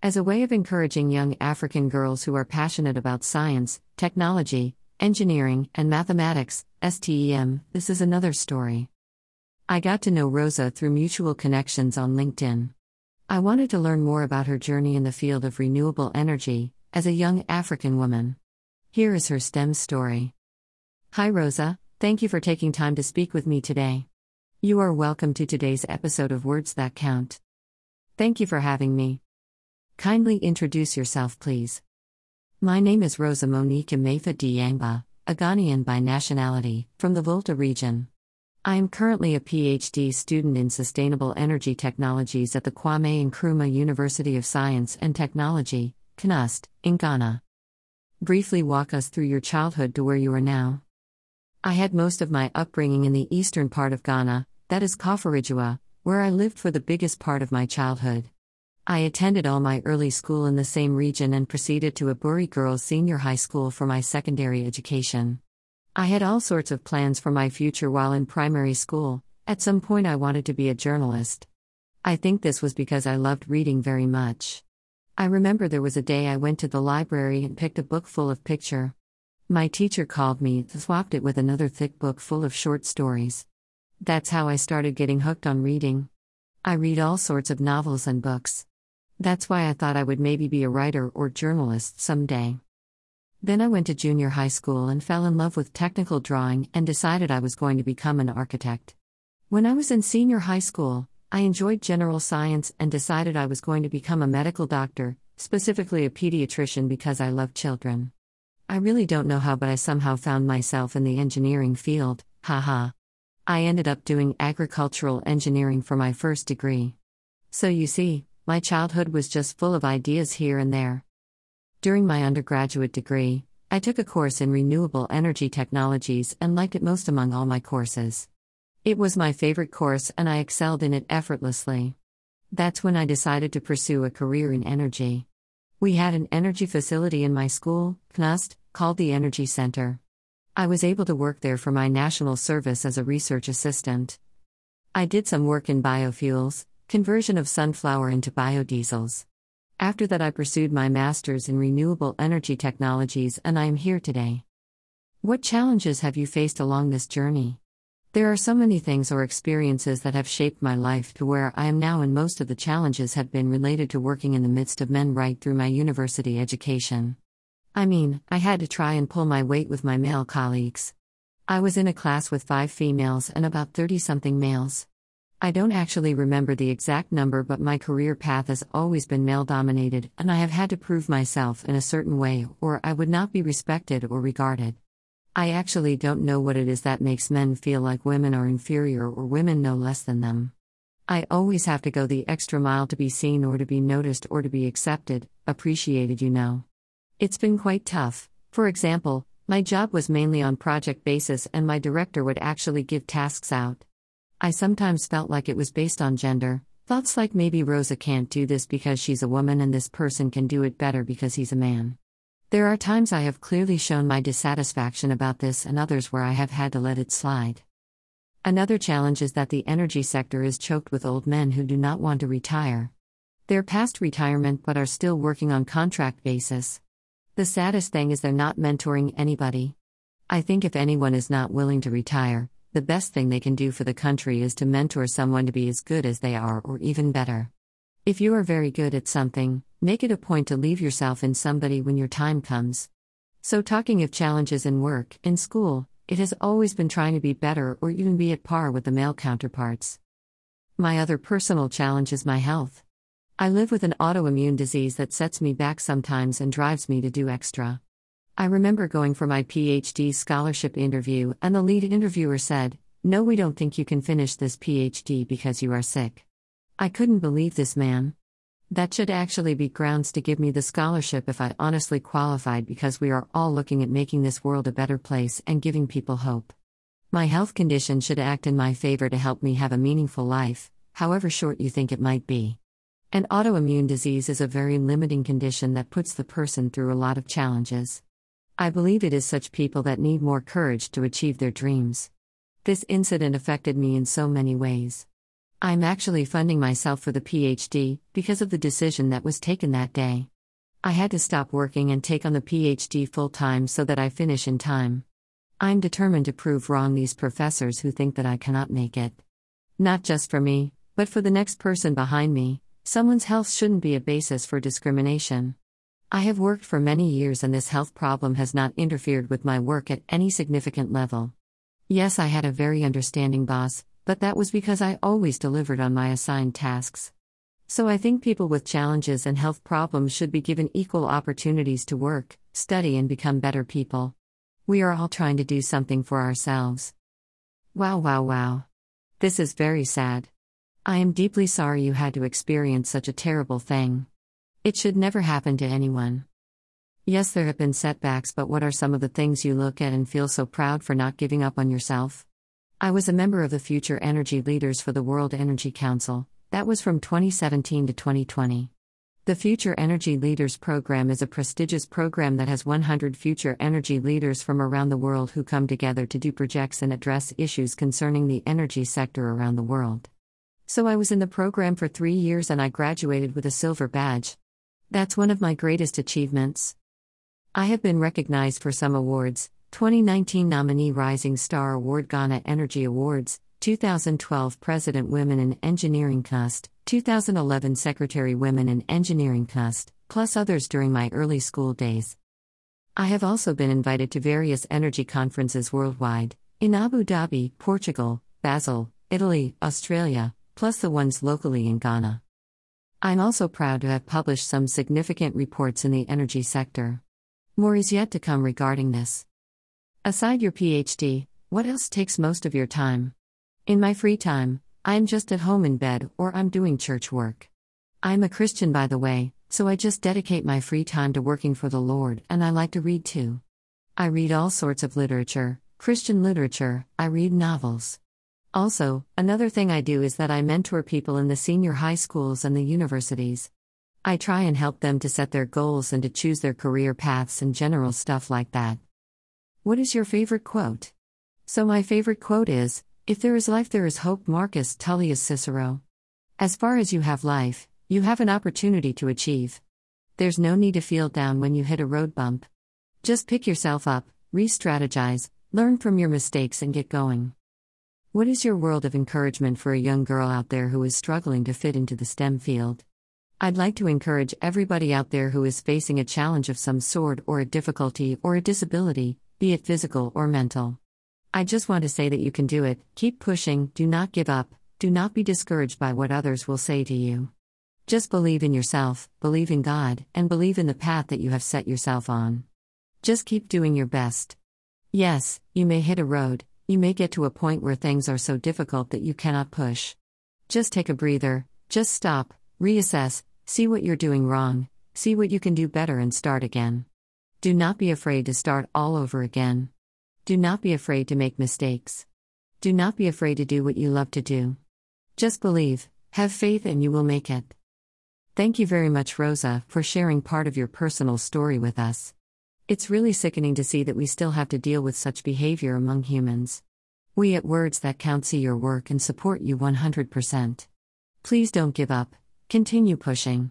As a way of encouraging young African girls who are passionate about science, technology, engineering, and mathematics, STEM, this is another story. I got to know Rosa through mutual connections on LinkedIn. I wanted to learn more about her journey in the field of renewable energy as a young African woman. Here is her STEM story. Hi, Rosa, thank you for taking time to speak with me today. You are welcome to today's episode of Words That Count. Thank you for having me. Kindly introduce yourself, please. My name is Rosa Monique Mefa Diangba, a Ghanaian by nationality, from the Volta region. I am currently a PhD student in Sustainable Energy Technologies at the Kwame Nkrumah University of Science and Technology, KNUST, in Ghana. Briefly walk us through your childhood to where you are now. I had most of my upbringing in the eastern part of Ghana, that is Koforidua, where I lived for the biggest part of my childhood. I attended all my early school in the same region and proceeded to Aburi Girls Senior High School for my secondary education. I had all sorts of plans for my future while in primary school. At some point, I wanted to be a journalist. I think this was because I loved reading very much. I remember there was a day I went to the library and picked a book full of picture. My teacher called me, swapped it with another thick book full of short stories. That's how I started getting hooked on reading. I read all sorts of novels and books. That's why I thought I would maybe be a writer or journalist someday. Then I went to junior high school and fell in love with technical drawing and decided I was going to become an architect. When I was in senior high school, I enjoyed general science and decided I was going to become a medical doctor, specifically a pediatrician because I love children. I really don't know how, but I somehow found myself in the engineering field, haha. I ended up doing agricultural engineering for my first degree. So you see, my childhood was just full of ideas here and there. During my undergraduate degree, I took a course in renewable energy technologies and liked it most among all my courses. It was my favorite course and I excelled in it effortlessly. That's when I decided to pursue a career in energy. We had an energy facility in my school, KNUST, called the Energy Center. I was able to work there for my national service as a research assistant. I did some work in biofuels, conversion of sunflower into biodiesels. After that, I pursued my master's in renewable energy technologies, and I am here today. What challenges have you faced along this journey? There are so many things or experiences that have shaped my life to where I am now, and most of the challenges have been related to working in the midst of men right through my university education. I mean, I had to try and pull my weight with my male colleagues. I was in a class with five females and about 30 something males. I don't actually remember the exact number, but my career path has always been male dominated, and I have had to prove myself in a certain way, or I would not be respected or regarded. I actually don't know what it is that makes men feel like women are inferior or women know less than them. I always have to go the extra mile to be seen or to be noticed or to be accepted, appreciated, you know. It's been quite tough. For example, my job was mainly on project basis and my director would actually give tasks out. I sometimes felt like it was based on gender, thoughts like maybe Rosa can't do this because she's a woman and this person can do it better because he's a man. There are times I have clearly shown my dissatisfaction about this and others where I have had to let it slide. Another challenge is that the energy sector is choked with old men who do not want to retire. They're past retirement but are still working on contract basis. The saddest thing is they're not mentoring anybody. I think if anyone is not willing to retire, the best thing they can do for the country is to mentor someone to be as good as they are or even better. If you are very good at something, make it a point to leave yourself in somebody when your time comes. So, talking of challenges in work, in school, it has always been trying to be better or even be at par with the male counterparts. My other personal challenge is my health. I live with an autoimmune disease that sets me back sometimes and drives me to do extra. I remember going for my PhD scholarship interview, and the lead interviewer said, No, we don't think you can finish this PhD because you are sick. I couldn't believe this man. That should actually be grounds to give me the scholarship if I honestly qualified because we are all looking at making this world a better place and giving people hope. My health condition should act in my favor to help me have a meaningful life, however short you think it might be. An autoimmune disease is a very limiting condition that puts the person through a lot of challenges. I believe it is such people that need more courage to achieve their dreams. This incident affected me in so many ways. I'm actually funding myself for the PhD because of the decision that was taken that day. I had to stop working and take on the PhD full time so that I finish in time. I'm determined to prove wrong these professors who think that I cannot make it. Not just for me, but for the next person behind me, someone's health shouldn't be a basis for discrimination. I have worked for many years and this health problem has not interfered with my work at any significant level. Yes, I had a very understanding boss, but that was because I always delivered on my assigned tasks. So I think people with challenges and health problems should be given equal opportunities to work, study, and become better people. We are all trying to do something for ourselves. Wow, wow, wow. This is very sad. I am deeply sorry you had to experience such a terrible thing. It should never happen to anyone. Yes, there have been setbacks, but what are some of the things you look at and feel so proud for not giving up on yourself? I was a member of the Future Energy Leaders for the World Energy Council, that was from 2017 to 2020. The Future Energy Leaders Program is a prestigious program that has 100 future energy leaders from around the world who come together to do projects and address issues concerning the energy sector around the world. So I was in the program for three years and I graduated with a silver badge. That's one of my greatest achievements. I have been recognized for some awards, 2019 nominee Rising Star Award Ghana Energy Awards, 2012 President Women in Engineering KNUST, 2011 Secretary Women in Engineering KNUST, plus others during my early school days. I have also been invited to various energy conferences worldwide, in Abu Dhabi, Portugal, Basel, Italy, Australia, plus the ones locally in Ghana. I'm also proud to have published some significant reports in the energy sector. More is yet to come regarding this. Aside your PhD, what else takes most of your time? In my free time, I'm just at home in bed or I'm doing church work. I'm a Christian, by the way, so I just dedicate my free time to working for the Lord, and I like to read too. I read all sorts of literature, Christian literature, I read novels. Also, another thing I do is that I mentor people in the senior high schools and the universities. I try and help them to set their goals and to choose their career paths and general stuff like that. What is your favorite quote? So, my favorite quote is If there is life, there is hope. Marcus Tullius Cicero. As far as you have life, you have an opportunity to achieve. There's no need to feel down when you hit a road bump. Just pick yourself up, re strategize, learn from your mistakes, and get going. What is your world of encouragement for a young girl out there who is struggling to fit into the STEM field? I'd like to encourage everybody out there who is facing a challenge of some sort or a difficulty or a disability, be it physical or mental. I just want to say that you can do it, keep pushing, do not give up, do not be discouraged by what others will say to you. Just believe in yourself, believe in God, and believe in the path that you have set yourself on. Just keep doing your best. Yes, you may hit a road, you may get to a point where things are so difficult that you cannot push. Just take a breather, just stop, reassess, see what you're doing wrong, see what you can do better, and start again. Do not be afraid to start all over again. Do not be afraid to make mistakes. Do not be afraid to do what you love to do. Just believe, have faith, and you will make it. Thank you very much, Rosa, for sharing part of your personal story with us. It's really sickening to see that we still have to deal with such behavior among humans. We at Words That Count see your work and support you 100%. Please don't give up, continue pushing.